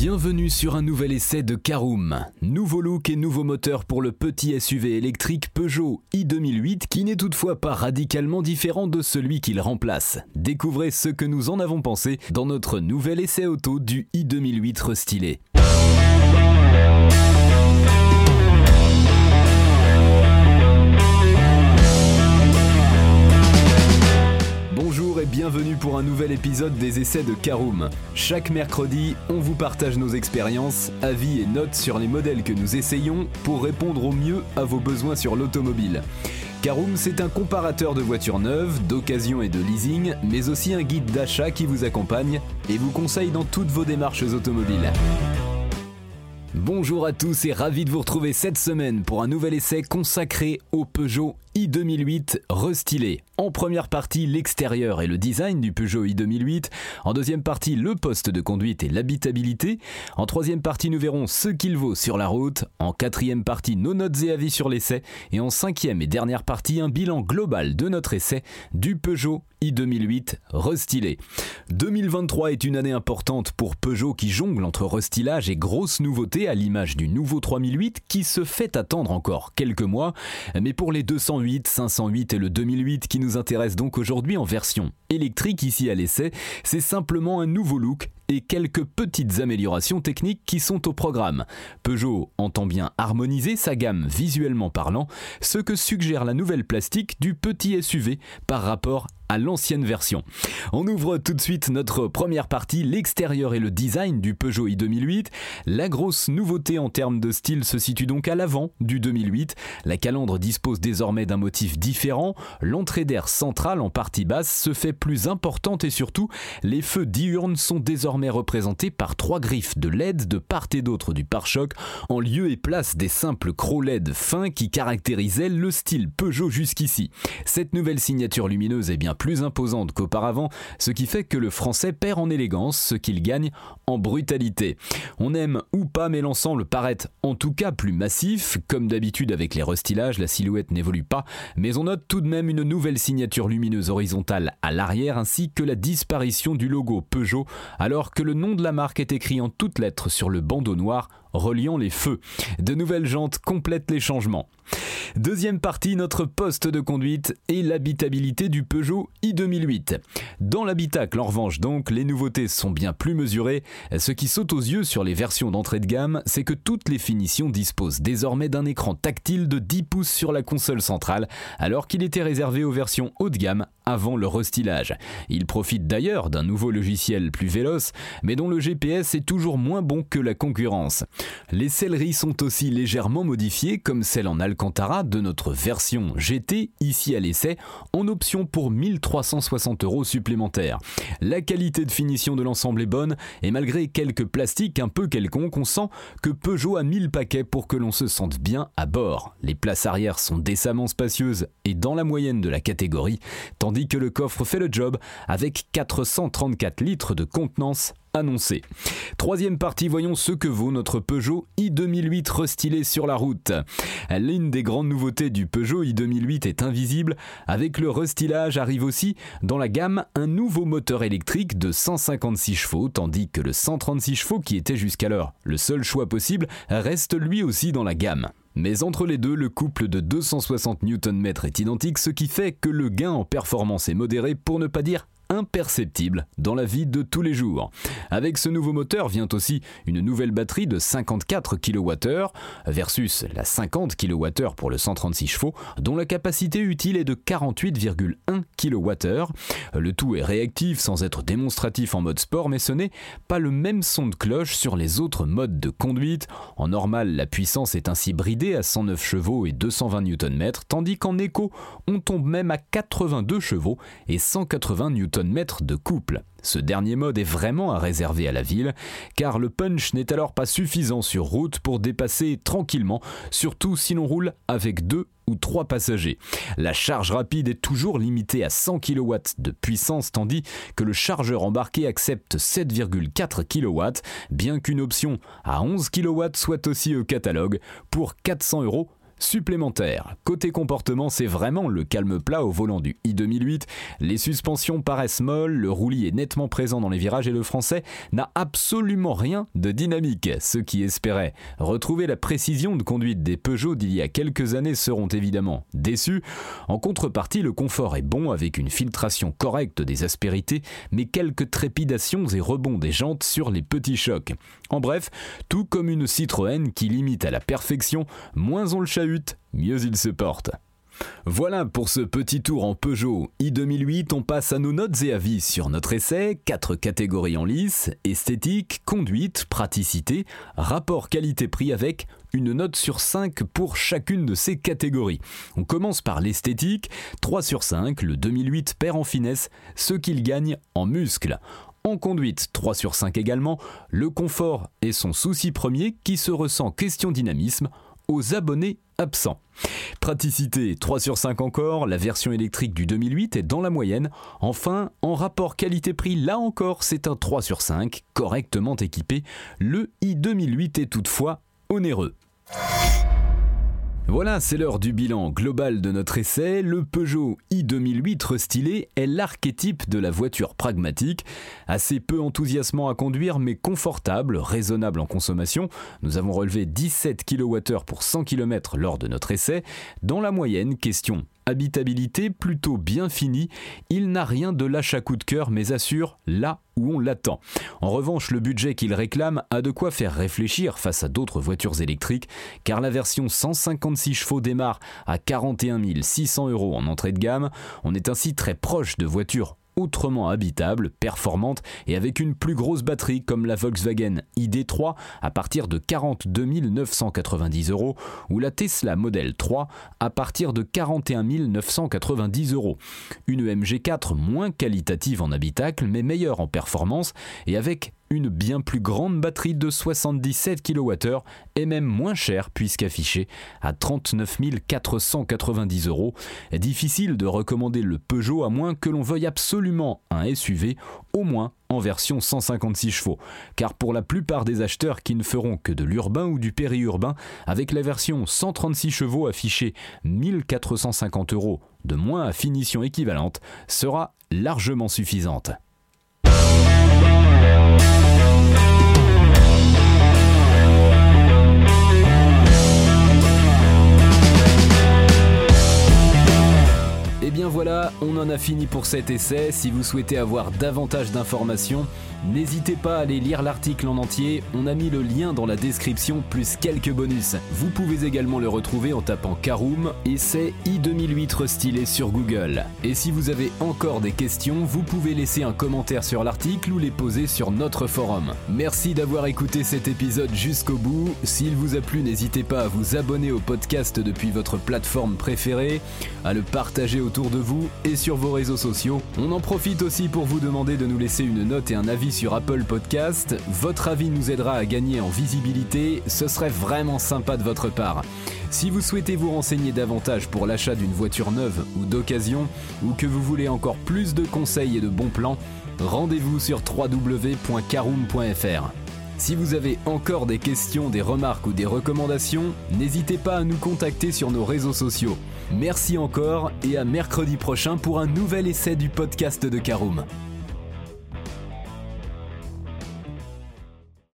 Bienvenue sur un nouvel essai de Caroom. Nouveau look et nouveau moteur pour le petit SUV électrique Peugeot i2008 qui n'est toutefois pas radicalement différent de celui qu'il remplace. Découvrez ce que nous en avons pensé dans notre nouvel essai auto du i2008 restylé. Bienvenue pour un nouvel épisode des essais de Caroom. Chaque mercredi, on vous partage nos expériences, avis et notes sur les modèles que nous essayons pour répondre au mieux à vos besoins sur l'automobile. Caroom, c'est un comparateur de voitures neuves, d'occasion et de leasing, mais aussi un guide d'achat qui vous accompagne et vous conseille dans toutes vos démarches automobiles. Bonjour à tous et ravi de vous retrouver cette semaine pour un nouvel essai consacré au Peugeot i2008 restylé. En première partie, l'extérieur et le design du Peugeot i2008. En deuxième partie, le poste de conduite et l'habitabilité. En troisième partie, nous verrons ce qu'il vaut sur la route. En quatrième partie, nos notes et avis sur l'essai. Et en cinquième et dernière partie, un bilan global de notre essai du Peugeot i2008 restylé. 2023 est une année importante pour Peugeot qui jongle entre restylage et grosses nouveautés à l'image du nouveau 3008 qui se fait attendre encore quelques mois. Mais pour les 208, 508 et le 2008 qui nous nous intéresse donc aujourd'hui en version électrique ici à l'essai, c'est simplement un nouveau look et quelques petites améliorations techniques qui sont au programme. Peugeot entend bien harmoniser sa gamme visuellement parlant, ce que suggère la nouvelle plastique du petit SUV par rapport à l'ancienne version. On ouvre tout de suite notre première partie, l'extérieur et le design du Peugeot i2008. La grosse nouveauté en termes de style se situe donc à l'avant du 2008. La calandre dispose désormais d'un motif différent, l'entrée d'air centrale en partie basse se fait plus importante et surtout, les feux diurnes sont désormais représentés par trois griffes de LED de part et d'autre du pare-choc, en lieu et place des simples crocs LED fins qui caractérisaient le style Peugeot jusqu'ici. Cette nouvelle signature lumineuse est bien plus imposante qu'auparavant, ce qui fait que le français perd en élégance ce qu'il gagne en brutalité. On aime ou pas, mais l'ensemble paraît en tout cas plus massif. Comme d'habitude avec les restylages, la silhouette n'évolue pas, mais on note tout de même une nouvelle signature lumineuse horizontale à l'arrière ainsi que la disparition du logo Peugeot alors que le nom de la marque est écrit en toutes lettres sur le bandeau noir reliant les feux. De nouvelles jantes complètent les changements. Deuxième partie, notre poste de conduite et l'habitabilité du Peugeot i2008. Dans l'habitacle, en revanche, donc, les nouveautés sont bien plus mesurées. Ce qui saute aux yeux sur les versions d'entrée de gamme, c'est que toutes les finitions disposent désormais d'un écran tactile de 10 pouces sur la console centrale, alors qu'il était réservé aux versions haut de gamme avant le restylage. Il profite d'ailleurs d'un nouveau logiciel plus véloce, mais dont le GPS est toujours moins bon que la concurrence. Les selleries sont aussi légèrement modifiées, comme celle en Alcantara de notre version GT, ici à l'essai, en option pour 1360 euros supplémentaires. La qualité de finition de l'ensemble est bonne, et malgré quelques plastiques un peu quelconques, on sent que Peugeot a mis le paquet pour que l'on se sente bien à bord. Les places arrière sont décemment spacieuses et dans la moyenne de la catégorie, tandis que le coffre fait le job avec 434 litres de contenance annoncé. Troisième partie, voyons ce que vaut notre Peugeot i2008 restylé sur la route. L'une des grandes nouveautés du Peugeot i2008 est invisible. Avec le restylage arrive aussi dans la gamme un nouveau moteur électrique de 156 chevaux, tandis que le 136 chevaux qui était jusqu'alors le seul choix possible reste lui aussi dans la gamme. Mais entre les deux, le couple de 260 Nm est identique, ce qui fait que le gain en performance est modéré pour ne pas dire imperceptible dans la vie de tous les jours. Avec ce nouveau moteur vient aussi une nouvelle batterie de 54 kWh versus la 50 kWh pour le 136 chevaux dont la capacité utile est de 48,1 kWh. Le tout est réactif sans être démonstratif en mode sport mais ce n'est pas le même son de cloche sur les autres modes de conduite. En normal, la puissance est ainsi bridée à 109 chevaux et 220 Nm tandis qu'en écho, on tombe même à 82 chevaux et 180 Nm de couple. Ce dernier mode est vraiment à réserver à la ville, car le punch n'est alors pas suffisant sur route pour dépasser tranquillement, surtout si l'on roule avec deux ou trois passagers. La charge rapide est toujours limitée à 100 kW de puissance, tandis que le chargeur embarqué accepte 7,4 kW, bien qu'une option à 11 kW soit aussi au catalogue pour 400 euros supplémentaires. Côté comportement, c'est vraiment le calme plat au volant du i2008. Les suspensions paraissent molles, le roulis est nettement présent dans les virages et le français n'a absolument rien de dynamique. Ceux qui espéraient retrouver la précision de conduite des Peugeot d'il y a quelques années seront évidemment déçus. En contrepartie, le confort est bon avec une filtration correcte des aspérités, mais quelques trépidations et rebonds des jantes sur les petits chocs. En bref, tout comme une Citroën qui limite à la perfection, moins on le mieux il se porte. Voilà pour ce petit tour en Peugeot. i2008, on passe à nos notes et avis sur notre essai, quatre catégories en lice, esthétique, conduite, praticité, rapport qualité-prix avec une note sur 5 pour chacune de ces catégories. On commence par l'esthétique, 3 sur 5, le 2008 perd en finesse ce qu'il gagne en muscle. En conduite, 3 sur 5 également, le confort est son souci premier qui se ressent. Question dynamisme aux abonnés absents. Praticité 3 sur 5 encore, la version électrique du 2008 est dans la moyenne. Enfin, en rapport qualité-prix, là encore, c'est un 3 sur 5, correctement équipé. Le i2008 est toutefois onéreux. Voilà, c'est l'heure du bilan global de notre essai. Le Peugeot i2008 restylé est l'archétype de la voiture pragmatique, assez peu enthousiasmant à conduire mais confortable, raisonnable en consommation. Nous avons relevé 17 kWh pour 100 km lors de notre essai. Dans la moyenne, question habitabilité plutôt bien finie, il n'a rien de l'achat coup de cœur mais assure là où on l'attend. En revanche, le budget qu'il réclame a de quoi faire réfléchir face à d'autres voitures électriques, car la version 156 chevaux démarre à 41 600 euros en entrée de gamme. On est ainsi très proche de voitures autrement habitable, performante et avec une plus grosse batterie comme la Volkswagen ID3 à partir de 42 990 euros ou la Tesla Model 3 à partir de 41 990 euros. Une MG4 moins qualitative en habitacle mais meilleure en performance et avec une bien plus grande batterie de 77 kWh est même moins chère puisqu'affichée à 39 490 euros. Difficile de recommander le Peugeot à moins que l'on veuille absolument un SUV, au moins en version 156 chevaux. Car pour la plupart des acheteurs qui ne feront que de l'urbain ou du périurbain, avec la version 136 chevaux affichée 1450 euros de moins à finition équivalente, sera largement suffisante. Voilà, on en a fini pour cet essai. Si vous souhaitez avoir davantage d'informations, n'hésitez pas à aller lire l'article en entier. On a mis le lien dans la description plus quelques bonus. Vous pouvez également le retrouver en tapant Caroom essai i2008 restylé sur Google. Et si vous avez encore des questions, vous pouvez laisser un commentaire sur l'article ou les poser sur notre forum. Merci d'avoir écouté cet épisode jusqu'au bout. S'il vous a plu, n'hésitez pas à vous abonner au podcast depuis votre plateforme préférée, à le partager de vous et sur vos réseaux sociaux. On en profite aussi pour vous demander de nous laisser une note et un avis sur Apple Podcast. Votre avis nous aidera à gagner en visibilité, ce serait vraiment sympa de votre part. Si vous souhaitez vous renseigner davantage pour l'achat d'une voiture neuve ou d'occasion, ou que vous voulez encore plus de conseils et de bons plans, rendez-vous sur www.caroom.fr. Si vous avez encore des questions, des remarques ou des recommandations, n'hésitez pas à nous contacter sur nos réseaux sociaux. Merci encore et à mercredi prochain pour un nouvel essai du podcast de Caroom.